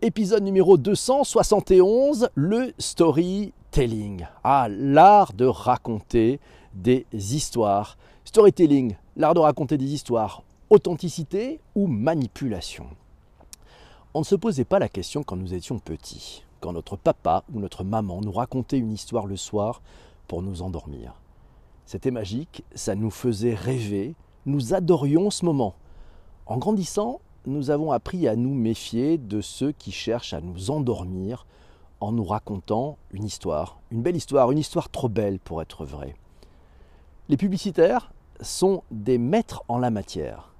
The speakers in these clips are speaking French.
Épisode numéro 271, le storytelling. Ah, l'art de raconter des histoires. Storytelling, l'art de raconter des histoires. Authenticité ou manipulation? On ne se posait pas la question quand nous étions petits, quand notre papa ou notre maman nous racontait une histoire le soir pour nous endormir. C'était magique, ça nous faisait rêver, nous adorions ce moment. En grandissant, nous avons appris à nous méfier de ceux qui cherchent à nous endormir en nous racontant une histoire, une belle histoire, une histoire trop belle pour être vraie. Les publicitaires sont des maîtres en la matière.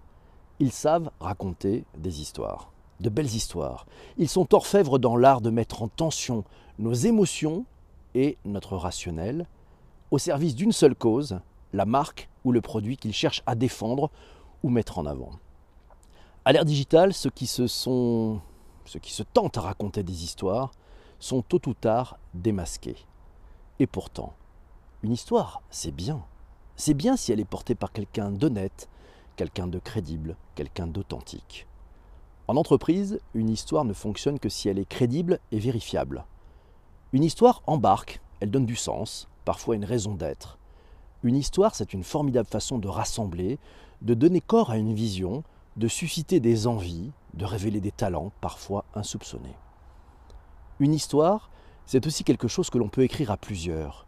Ils savent raconter des histoires, de belles histoires. Ils sont orfèvres dans l'art de mettre en tension nos émotions et notre rationnel au service d'une seule cause, la marque ou le produit qu'ils cherchent à défendre ou mettre en avant. À l'ère digitale, ceux qui se sont ceux qui se tentent à raconter des histoires sont tôt ou tard démasqués. Et pourtant, une histoire, c'est bien. C'est bien si elle est portée par quelqu'un d'honnête, quelqu'un de crédible, quelqu'un d'authentique. En entreprise, une histoire ne fonctionne que si elle est crédible et vérifiable. Une histoire embarque, elle donne du sens, parfois une raison d'être. Une histoire, c'est une formidable façon de rassembler, de donner corps à une vision, de susciter des envies, de révéler des talents parfois insoupçonnés. Une histoire, c'est aussi quelque chose que l'on peut écrire à plusieurs.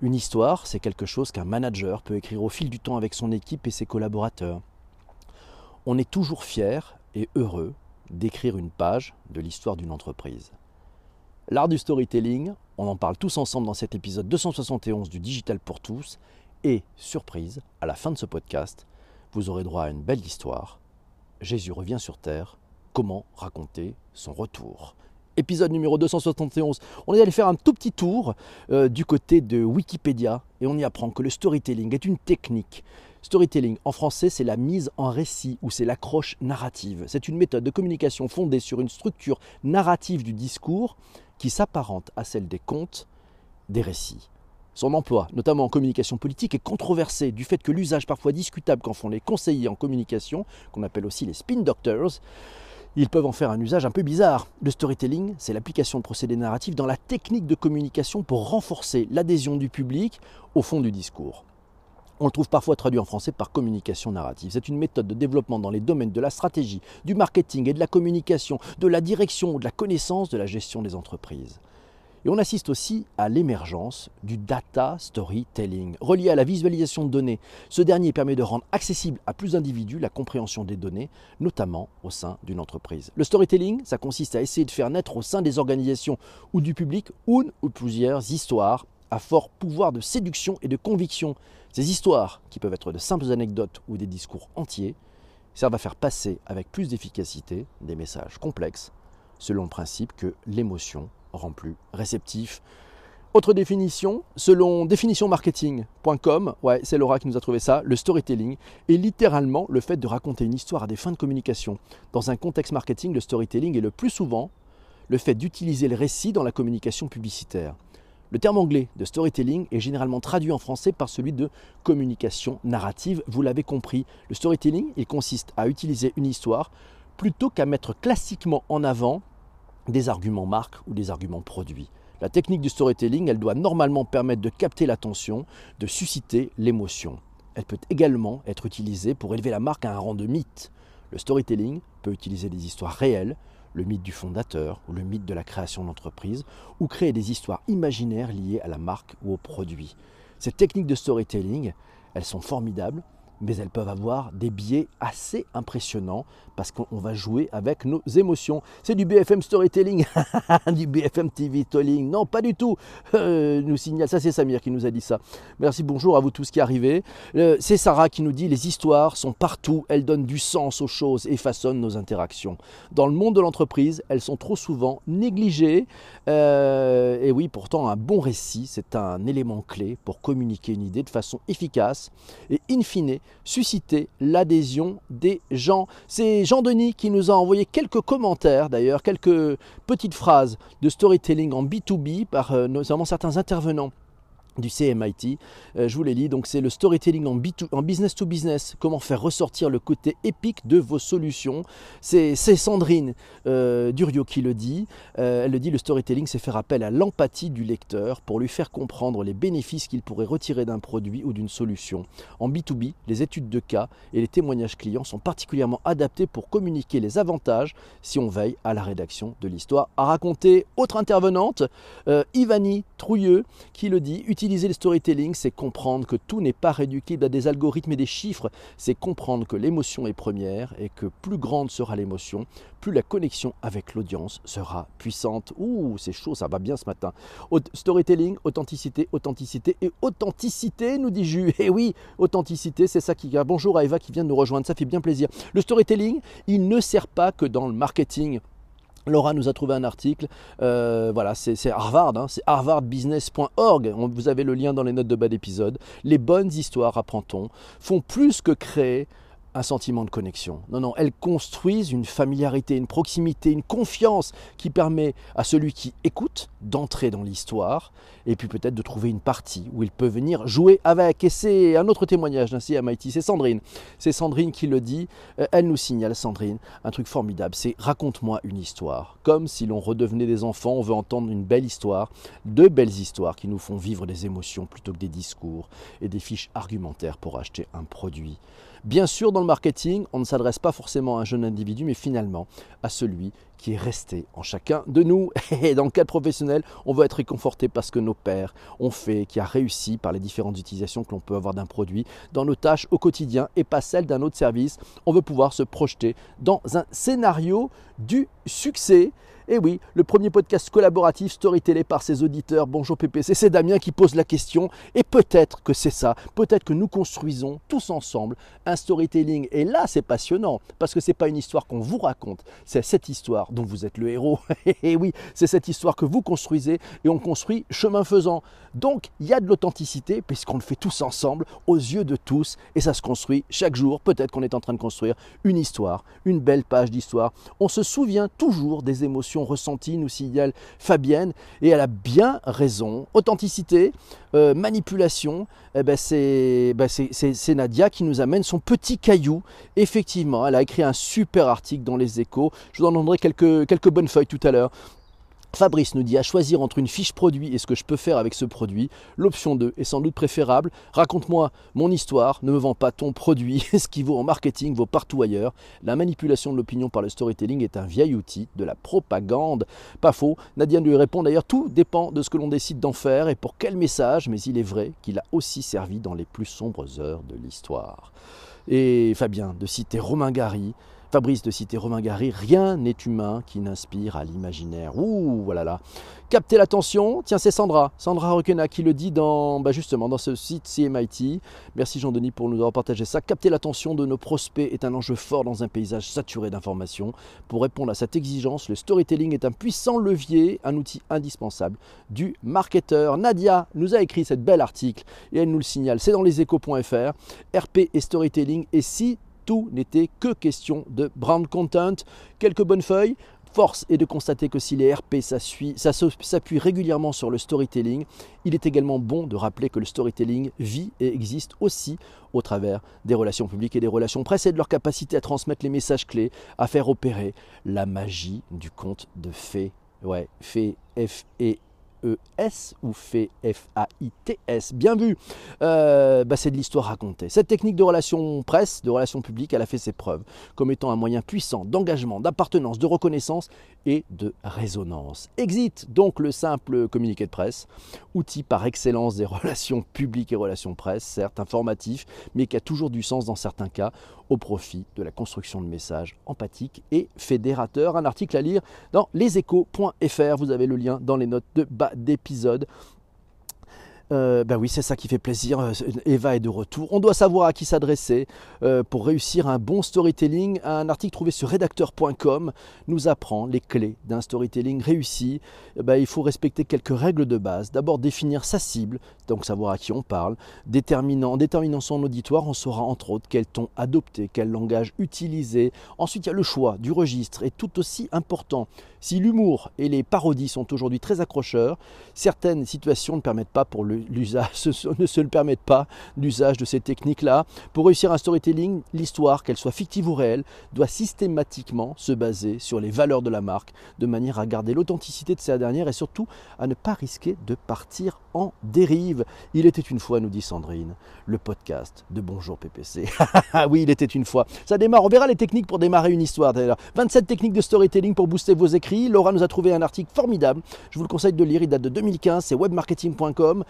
Une histoire, c'est quelque chose qu'un manager peut écrire au fil du temps avec son équipe et ses collaborateurs. On est toujours fier et heureux d'écrire une page de l'histoire d'une entreprise. L'art du storytelling, on en parle tous ensemble dans cet épisode 271 du Digital pour tous. Et, surprise, à la fin de ce podcast, vous aurez droit à une belle histoire Jésus revient sur terre, comment raconter son retour? Épisode numéro 271. On est allé faire un tout petit tour euh, du côté de Wikipédia et on y apprend que le storytelling est une technique. Storytelling en français, c'est la mise en récit ou c'est l'accroche narrative. C'est une méthode de communication fondée sur une structure narrative du discours qui s'apparente à celle des contes, des récits. Son emploi, notamment en communication politique, est controversé du fait que l'usage parfois discutable qu'en font les conseillers en communication, qu'on appelle aussi les spin doctors, ils peuvent en faire un usage un peu bizarre. Le storytelling, c'est l'application de procédés narratifs dans la technique de communication pour renforcer l'adhésion du public au fond du discours. On le trouve parfois traduit en français par communication narrative. C'est une méthode de développement dans les domaines de la stratégie, du marketing et de la communication, de la direction, de la connaissance, de la gestion des entreprises. Et on assiste aussi à l'émergence du data storytelling, relié à la visualisation de données. Ce dernier permet de rendre accessible à plus d'individus la compréhension des données, notamment au sein d'une entreprise. Le storytelling, ça consiste à essayer de faire naître au sein des organisations ou du public une ou plusieurs histoires à fort pouvoir de séduction et de conviction. Ces histoires, qui peuvent être de simples anecdotes ou des discours entiers, servent à faire passer avec plus d'efficacité des messages complexes, selon le principe que l'émotion rend plus réceptif. Autre définition, selon définitionmarketing.com, ouais, c'est Laura qui nous a trouvé ça, le storytelling est littéralement le fait de raconter une histoire à des fins de communication. Dans un contexte marketing, le storytelling est le plus souvent le fait d'utiliser le récit dans la communication publicitaire. Le terme anglais de storytelling est généralement traduit en français par celui de communication narrative, vous l'avez compris. Le storytelling, il consiste à utiliser une histoire plutôt qu'à mettre classiquement en avant des arguments marques ou des arguments produits. La technique du storytelling, elle doit normalement permettre de capter l'attention, de susciter l'émotion. Elle peut également être utilisée pour élever la marque à un rang de mythe. Le storytelling peut utiliser des histoires réelles, le mythe du fondateur ou le mythe de la création d'entreprise, ou créer des histoires imaginaires liées à la marque ou au produit. Ces techniques de storytelling, elles sont formidables mais elles peuvent avoir des biais assez impressionnants parce qu'on va jouer avec nos émotions. C'est du BFM storytelling, du BFM TV storytelling. Non, pas du tout. Euh, nous signale, ça c'est Samir qui nous a dit ça. Merci, bonjour à vous tous qui arrivez. Euh, c'est Sarah qui nous dit les histoires sont partout, elles donnent du sens aux choses et façonnent nos interactions. Dans le monde de l'entreprise, elles sont trop souvent négligées. Euh, et oui, pourtant, un bon récit, c'est un élément clé pour communiquer une idée de façon efficace et in fine susciter l'adhésion des gens. C'est Jean-Denis qui nous a envoyé quelques commentaires d'ailleurs, quelques petites phrases de storytelling en B2B par euh, notamment certains intervenants du CMIT. Euh, je vous les lis. Donc, c'est le storytelling en, business to business. Comment faire ressortir le côté épique de vos solutions. C'est Sandrine euh, Durio qui le dit. Euh, elle le dit le storytelling, c'est faire appel à l'empathie du lecteur pour lui faire comprendre les bénéfices qu'il pourrait retirer d'un produit ou d'une solution. En B2B, les études de cas et les témoignages clients sont particulièrement adaptés pour communiquer les avantages si on veille à la rédaction de l'histoire à raconter. Autre intervenante, Ivani Trouilleux, qui le dit Utiliser le storytelling, c'est comprendre que tout n'est pas réductible à des algorithmes et des chiffres. C'est comprendre que l'émotion est première et que plus grande sera l'émotion, plus la connexion avec l'audience sera puissante. Ouh, c'est chaud, ça va bien ce matin. Storytelling, authenticité, authenticité et authenticité, nous dit Jus. Eh oui, authenticité, c'est ça qui. Bonjour à Eva qui vient de nous rejoindre, ça fait bien plaisir. Le storytelling, il ne sert pas que dans le marketing Laura nous a trouvé un article, euh, voilà, c'est Harvard, hein, c'est harvardbusiness.org, vous avez le lien dans les notes de bas d'épisode. Les bonnes histoires, apprend-on, font plus que créer un sentiment de connexion. Non, non, elles construisent une familiarité, une proximité, une confiance qui permet à celui qui écoute d'entrer dans l'histoire et puis peut-être de trouver une partie où il peut venir jouer avec. Et c'est un autre témoignage d'un CMIT, c'est Sandrine. C'est Sandrine qui le dit. Euh, elle nous signale, Sandrine, un truc formidable, c'est raconte-moi une histoire. Comme si l'on redevenait des enfants, on veut entendre une belle histoire, deux belles histoires qui nous font vivre des émotions plutôt que des discours et des fiches argumentaires pour acheter un produit. Bien sûr, dans le marketing, on ne s'adresse pas forcément à un jeune individu, mais finalement à celui qui est resté en chacun de nous. Et dans le cadre professionnel, on veut être réconforté parce que nos pères ont fait, qui a réussi par les différentes utilisations que l'on peut avoir d'un produit dans nos tâches au quotidien et pas celles d'un autre service. On veut pouvoir se projeter dans un scénario du succès. Et oui, le premier podcast collaboratif storytellé par ses auditeurs. Bonjour PPC, c'est Damien qui pose la question. Et peut-être que c'est ça. Peut-être que nous construisons tous ensemble un storytelling. Et là, c'est passionnant parce que ce n'est pas une histoire qu'on vous raconte. C'est cette histoire dont vous êtes le héros. et oui, c'est cette histoire que vous construisez et on construit chemin faisant. Donc, il y a de l'authenticité puisqu'on le fait tous ensemble, aux yeux de tous. Et ça se construit chaque jour. Peut-être qu'on est en train de construire une histoire, une belle page d'histoire. On se souvient toujours des émotions ressenties, nous signale Fabienne, et elle a bien raison. Authenticité, euh, manipulation, eh ben ben c'est Nadia qui nous amène son petit caillou. Effectivement, elle a écrit un super article dans les échos. Je vous en donnerai quelques, quelques bonnes feuilles tout à l'heure. Fabrice nous dit à choisir entre une fiche produit et ce que je peux faire avec ce produit. L'option 2 est sans doute préférable. Raconte-moi mon histoire, ne me vends pas ton produit. ce qui vaut en marketing vaut partout ailleurs. La manipulation de l'opinion par le storytelling est un vieil outil de la propagande. Pas faux. Nadia lui répond d'ailleurs tout dépend de ce que l'on décide d'en faire et pour quel message, mais il est vrai qu'il a aussi servi dans les plus sombres heures de l'histoire. Et Fabien de citer Romain Gary Fabrice de citer Romain Gary, rien n'est humain qui n'inspire à l'imaginaire. Ouh, voilà là. Captez l'attention. Tiens, c'est Sandra, Sandra Requena qui le dit dans, bah justement, dans ce site CMIT. Merci Jean-Denis pour nous avoir partagé ça. Capter l'attention de nos prospects est un enjeu fort dans un paysage saturé d'informations. Pour répondre à cette exigence, le storytelling est un puissant levier, un outil indispensable du marketeur. Nadia nous a écrit cette belle article et elle nous le signale. C'est dans leséchos.fr. RP et storytelling. Et si tout n'était que question de brand content. Quelques bonnes feuilles. Force est de constater que si les RP s'appuient régulièrement sur le storytelling, il est également bon de rappeler que le storytelling vit et existe aussi au travers des relations publiques et des relations presse et de leur capacité à transmettre les messages clés, à faire opérer la magie du conte de fées. Ouais, F-E E-S ou fait F-A-I-T-S. Bien vu, euh, bah, c'est de l'histoire racontée. Cette technique de relation presse, de relation publique, elle a fait ses preuves comme étant un moyen puissant d'engagement, d'appartenance, de reconnaissance et de résonance. Exit donc le simple communiqué de presse, outil par excellence des relations publiques et relations presse, certes informatif, mais qui a toujours du sens dans certains cas, au profit de la construction de messages empathiques et fédérateurs. Un article à lire dans leséchos.fr, vous avez le lien dans les notes de bas d'épisode. Ben oui, c'est ça qui fait plaisir. Euh, Eva est de retour. On doit savoir à qui s'adresser euh, pour réussir un bon storytelling. Un article trouvé sur rédacteur.com nous apprend les clés d'un storytelling réussi. Ben, il faut respecter quelques règles de base. D'abord, définir sa cible, donc savoir à qui on parle. En déterminant son auditoire, on saura entre autres quel ton adopter, quel langage utiliser. Ensuite, il y a le choix du registre, est tout aussi important. Si l'humour et les parodies sont aujourd'hui très accrocheurs, certaines situations ne permettent pas pour le l'usage, ne se le permettent pas l'usage de ces techniques-là. Pour réussir un storytelling, l'histoire, qu'elle soit fictive ou réelle, doit systématiquement se baser sur les valeurs de la marque, de manière à garder l'authenticité de cette dernière et surtout à ne pas risquer de partir en dérive. Il était une fois, nous dit Sandrine, le podcast de Bonjour PPC. Ah oui, il était une fois. Ça démarre, on verra les techniques pour démarrer une histoire d'ailleurs. 27 techniques de storytelling pour booster vos écrits. Laura nous a trouvé un article formidable. Je vous le conseille de lire, il date de 2015, c'est webmarketing.com,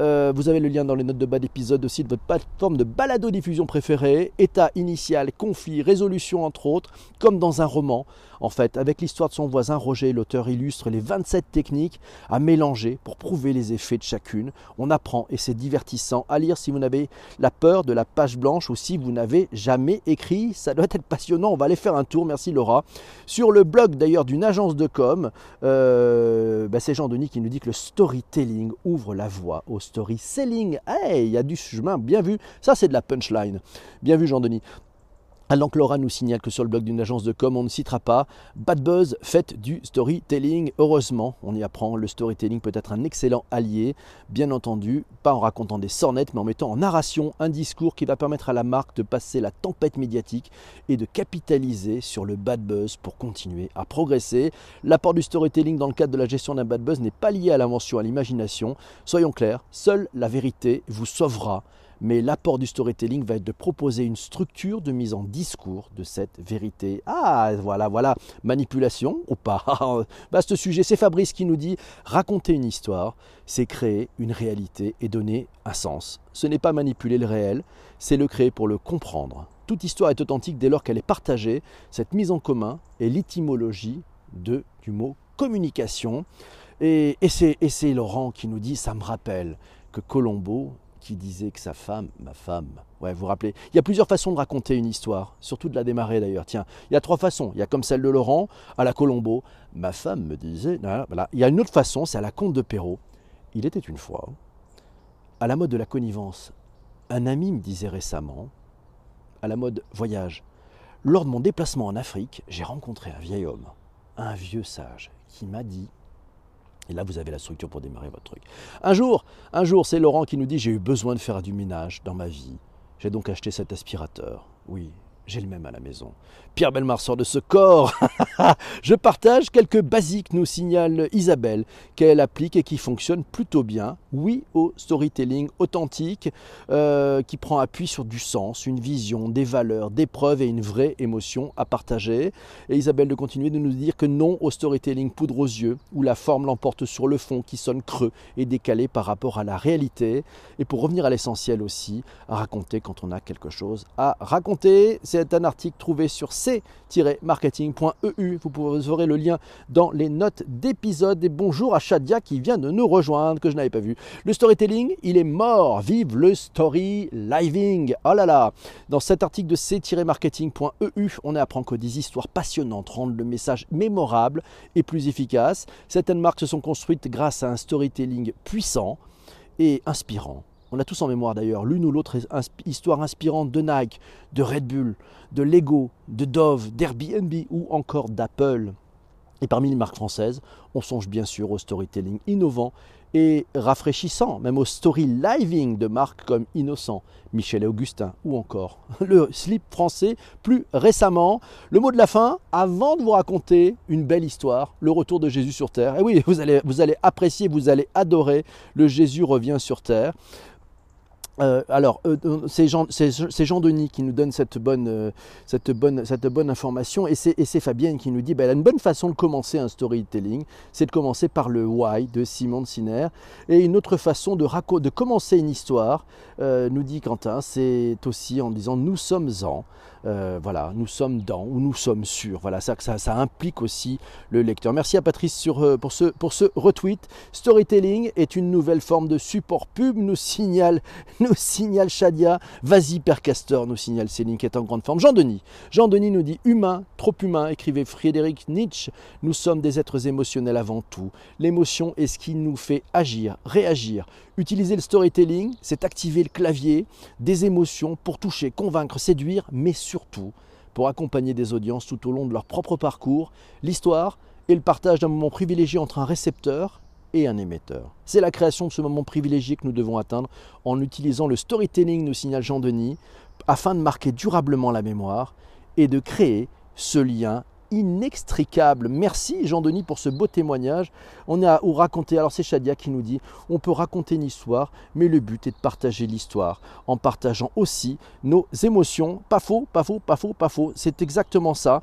euh, vous avez le lien dans les notes de bas d'épisode aussi de votre plateforme de balado-diffusion préférée, état initial, conflit, résolution entre autres, comme dans un roman. En fait, avec l'histoire de son voisin Roger, l'auteur illustre les 27 techniques à mélanger pour prouver les effets de chacune. On apprend et c'est divertissant à lire si vous n'avez la peur de la page blanche ou si vous n'avez jamais écrit. Ça doit être passionnant. On va aller faire un tour. Merci Laura. Sur le blog d'ailleurs d'une agence de com, euh, bah, c'est Jean-Denis qui nous dit que le storytelling ouvre la voie au story selling. Hey, il y a du chemin. Bien vu. Ça, c'est de la punchline. Bien vu, Jean-Denis. Alors que Laura nous signale que sur le blog d'une agence de com, on ne citera pas Bad Buzz, faites du storytelling. Heureusement, on y apprend. Le storytelling peut être un excellent allié, bien entendu, pas en racontant des sornettes, mais en mettant en narration un discours qui va permettre à la marque de passer la tempête médiatique et de capitaliser sur le bad buzz pour continuer à progresser. L'apport du storytelling dans le cadre de la gestion d'un bad buzz n'est pas lié à l'invention, à l'imagination. Soyons clairs, seule la vérité vous sauvera mais l'apport du storytelling va être de proposer une structure de mise en discours de cette vérité. Ah, voilà, voilà, manipulation ou pas? Vaste sujet, c'est Fabrice qui nous dit raconter une histoire, c'est créer une réalité et donner un sens. Ce n'est pas manipuler le réel, c'est le créer pour le comprendre. Toute histoire est authentique dès lors qu'elle est partagée. Cette mise en commun est l'étymologie du mot communication. Et c'est Laurent qui nous dit, ça me rappelle que Colombo qui disait que sa femme, ma femme, ouais, vous vous rappelez, il y a plusieurs façons de raconter une histoire, surtout de la démarrer d'ailleurs. Tiens, il y a trois façons. Il y a comme celle de Laurent, à la Colombo, ma femme me disait, voilà. Il y a une autre façon, c'est à la Comte de Perrault. Il était une fois, à la mode de la connivence, un ami me disait récemment, à la mode voyage, lors de mon déplacement en Afrique, j'ai rencontré un vieil homme, un vieux sage, qui m'a dit et là, vous avez la structure pour démarrer votre truc. Un jour, un jour, c'est Laurent qui nous dit j'ai eu besoin de faire du ménage dans ma vie. J'ai donc acheté cet aspirateur. Oui, j'ai le même à la maison. Pierre Belmar sort de ce corps. Je partage quelques basiques, nous signale Isabelle, qu'elle applique et qui fonctionne plutôt bien. Oui au storytelling authentique, euh, qui prend appui sur du sens, une vision, des valeurs, des preuves et une vraie émotion à partager. Et Isabelle de continuer de nous dire que non au storytelling poudre aux yeux, où la forme l'emporte sur le fond, qui sonne creux et décalé par rapport à la réalité. Et pour revenir à l'essentiel aussi, raconter quand on a quelque chose à raconter. C'est un article trouvé sur c-marketing.eu. Vous aurez le lien dans les notes d'épisode. Et bonjour à Shadia qui vient de nous rejoindre, que je n'avais pas vu. Le storytelling, il est mort. Vive le story living. Oh là là. Dans cet article de c-marketing.eu, on apprend que des histoires passionnantes rendent le message mémorable et plus efficace. Certaines marques se sont construites grâce à un storytelling puissant et inspirant. On a tous en mémoire d'ailleurs l'une ou l'autre histoire inspirante de Nike, de Red Bull, de Lego, de Dove, d'Airbnb ou encore d'Apple. Et parmi les marques françaises, on songe bien sûr au storytelling innovant et rafraîchissant, même au story living de marques comme Innocent, Michel et Augustin ou encore le slip français plus récemment. Le mot de la fin, avant de vous raconter une belle histoire, le retour de Jésus sur terre. Et oui, vous allez, vous allez apprécier, vous allez adorer le Jésus revient sur terre. Euh, alors, euh, euh, c'est Jean, Denis qui nous donne cette bonne, cette bonne, information et c'est Fabienne qui nous dit bah, une bonne façon de commencer un storytelling, c'est de commencer par le why de Simon Siner. Et une autre façon de, de commencer une histoire, nous dit Quentin, c'est aussi en disant nous sommes en. Euh, voilà, nous sommes dans ou nous sommes sûrs. Voilà, ça, ça, implique aussi le lecteur. Merci à Patrice euh, pour, ce, pour ce retweet. Storytelling est une nouvelle forme de support pub, nous signale, nous signale Shadia. Vas-y, Père Castor, nous signale Céline qui est en grande forme. Jean-Denis. Jean-Denis nous dit humain, trop humain, écrivait Frédéric Nietzsche. Nous sommes des êtres émotionnels avant tout. L'émotion est ce qui nous fait agir, réagir. Utiliser le storytelling, c'est activer le clavier des émotions pour toucher, convaincre, séduire, mais surtout pour accompagner des audiences tout au long de leur propre parcours. L'histoire est le partage d'un moment privilégié entre un récepteur et un émetteur. C'est la création de ce moment privilégié que nous devons atteindre en utilisant le storytelling, nous signale Jean-Denis, afin de marquer durablement la mémoire et de créer ce lien inextricable. Merci Jean-Denis pour ce beau témoignage. On a ou raconter, alors c'est Shadia qui nous dit, on peut raconter une histoire, mais le but est de partager l'histoire en partageant aussi nos émotions. Pas faux, pas faux, pas faux, pas faux. C'est exactement ça.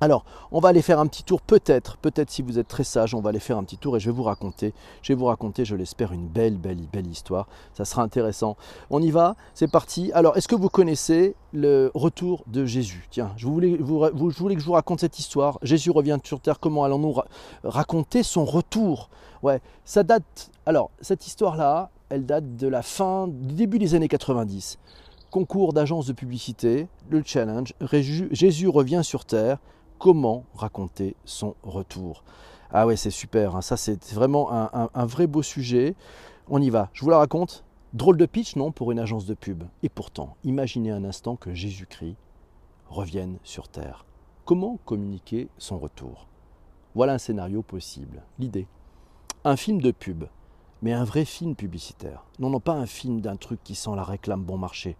Alors, on va aller faire un petit tour, peut-être, peut-être si vous êtes très sage, on va aller faire un petit tour et je vais vous raconter, je vais vous raconter, je l'espère, une belle, belle, belle histoire. Ça sera intéressant. On y va, c'est parti. Alors, est-ce que vous connaissez le retour de Jésus? Tiens, je voulais, vous, je voulais que je vous raconte cette histoire. Jésus revient sur terre, comment allons-nous raconter son retour? Ouais, ça date. Alors, cette histoire-là, elle date de la fin, du début des années 90 concours d'agence de publicité, le challenge, Jésus revient sur Terre, comment raconter son retour. Ah ouais, c'est super, hein. ça c'est vraiment un, vrai beau sujet. On y va, je vous la raconte. Drôle de pitch, non, pour une agence de pub. Et pourtant, imaginez un instant que Jésus-Christ revienne sur Terre. Comment communiquer son retour? Voilà un scénario possible. L'idée. Un film de pub, mais un vrai film publicitaire. Non, non, pas un film d'un truc qui sent la réclame bon marché.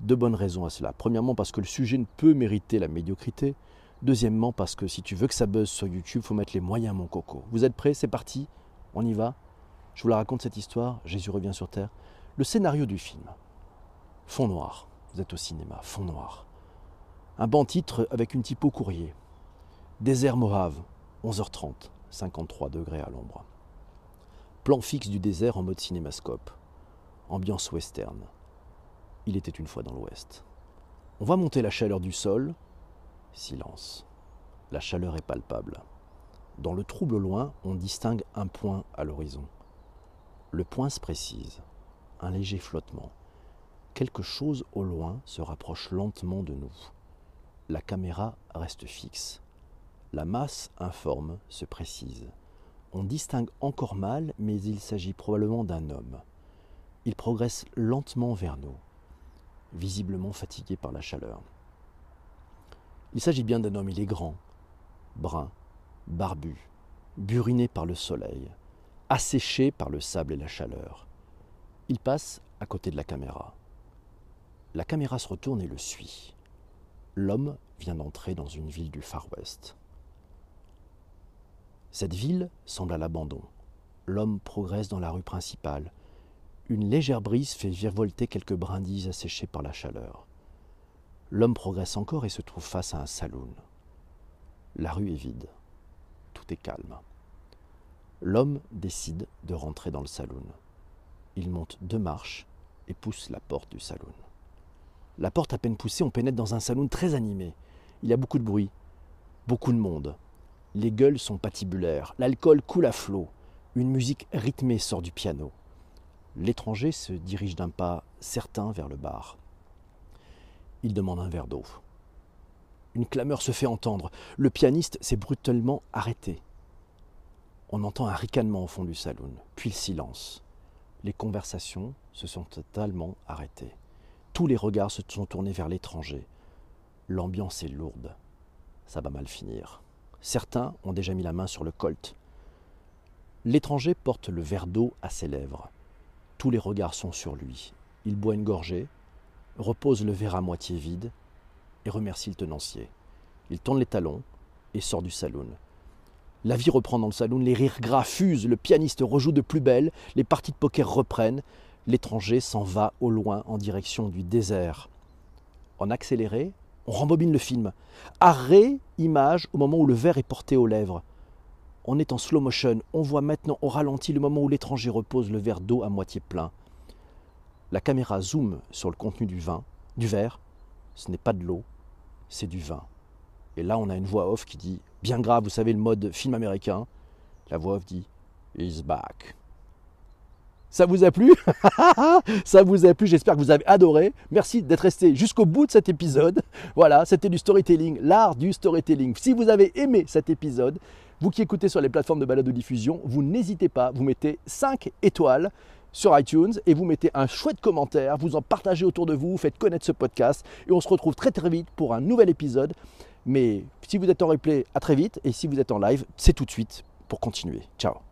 Deux bonnes raisons à cela. Premièrement, parce que le sujet ne peut mériter la médiocrité. Deuxièmement, parce que si tu veux que ça buzz sur YouTube, il faut mettre les moyens, mon coco. Vous êtes prêts? C'est parti On y va Je vous la raconte cette histoire. Jésus revient sur terre. Le scénario du film. Fond noir. Vous êtes au cinéma. Fond noir. Un banc titre avec une typo courrier. Désert Morave. 11h30. 53 degrés à l'ombre. Plan fixe du désert en mode cinémascope. Ambiance western. Il était une fois dans l'ouest. On va monter la chaleur du sol, Silence. La chaleur est palpable. Dans le trouble loin, on distingue un point à l'horizon. Le point se précise. Un léger flottement. Quelque chose au loin se rapproche lentement de nous. La caméra reste fixe. La masse informe se précise. On distingue encore mal, mais il s'agit probablement d'un homme. Il progresse lentement vers nous, visiblement fatigué par la chaleur. Il s'agit bien d'un homme, il est grand, brun, barbu, buriné par le soleil, asséché par le sable et la chaleur. Il passe à côté de la caméra. La caméra se retourne et le suit. L'homme vient d'entrer dans une ville du Far West. Cette ville semble à l'abandon. L'homme progresse dans la rue principale. Une légère brise fait virevolter quelques brindilles asséchées par la chaleur. L'homme progresse encore et se trouve face à un saloon. La rue est vide. Tout est calme. L'homme décide de rentrer dans le saloon. Il monte deux marches et pousse la porte du saloon. La porte à peine poussée, on pénètre dans un saloon très animé. Il y a beaucoup de bruit, beaucoup de monde. Les gueules sont patibulaires, l'alcool coule à flot, une musique rythmée sort du piano. L'étranger se dirige d'un pas certain vers le bar. Il demande un verre d'eau. Une clameur se fait entendre. Le pianiste s'est brutalement arrêté. On entend un ricanement au fond du saloon, puis le silence. Les conversations se sont totalement arrêtées. Tous les regards se sont tournés vers l'étranger. L'ambiance est lourde. Ça va mal finir. Certains ont déjà mis la main sur le colt. L'étranger porte le verre d'eau à ses lèvres. Tous les regards sont sur lui. Il boit une gorgée, repose le verre à moitié vide et remercie le tenancier. Il tourne les talons et sort du saloon. La vie reprend dans le saloon, les rires gras fusent, le pianiste rejoue de plus belle, les parties de poker reprennent, l'étranger s'en va au loin en direction du désert. En accéléré, on rembobine le film. Arrêt, image au moment où le verre est porté aux lèvres. On est en slow motion, on voit maintenant au ralenti le moment où l'étranger repose le verre d'eau à moitié plein. La caméra zoome sur le contenu du vin, du verre. Ce n'est pas de l'eau, c'est du vin. Et là, on a une voix off qui dit, bien grave, vous savez, le mode film américain. La voix off dit, He's back. Ça vous a plu Ça vous a plu, j'espère que vous avez adoré. Merci d'être resté jusqu'au bout de cet épisode. Voilà, c'était du storytelling, l'art du storytelling. Si vous avez aimé cet épisode, vous qui écoutez sur les plateformes de balade de diffusion, vous n'hésitez pas, vous mettez 5 étoiles sur iTunes et vous mettez un chouette commentaire, vous en partagez autour de vous, faites connaître ce podcast et on se retrouve très très vite pour un nouvel épisode. Mais si vous êtes en replay, à très vite et si vous êtes en live, c'est tout de suite pour continuer. Ciao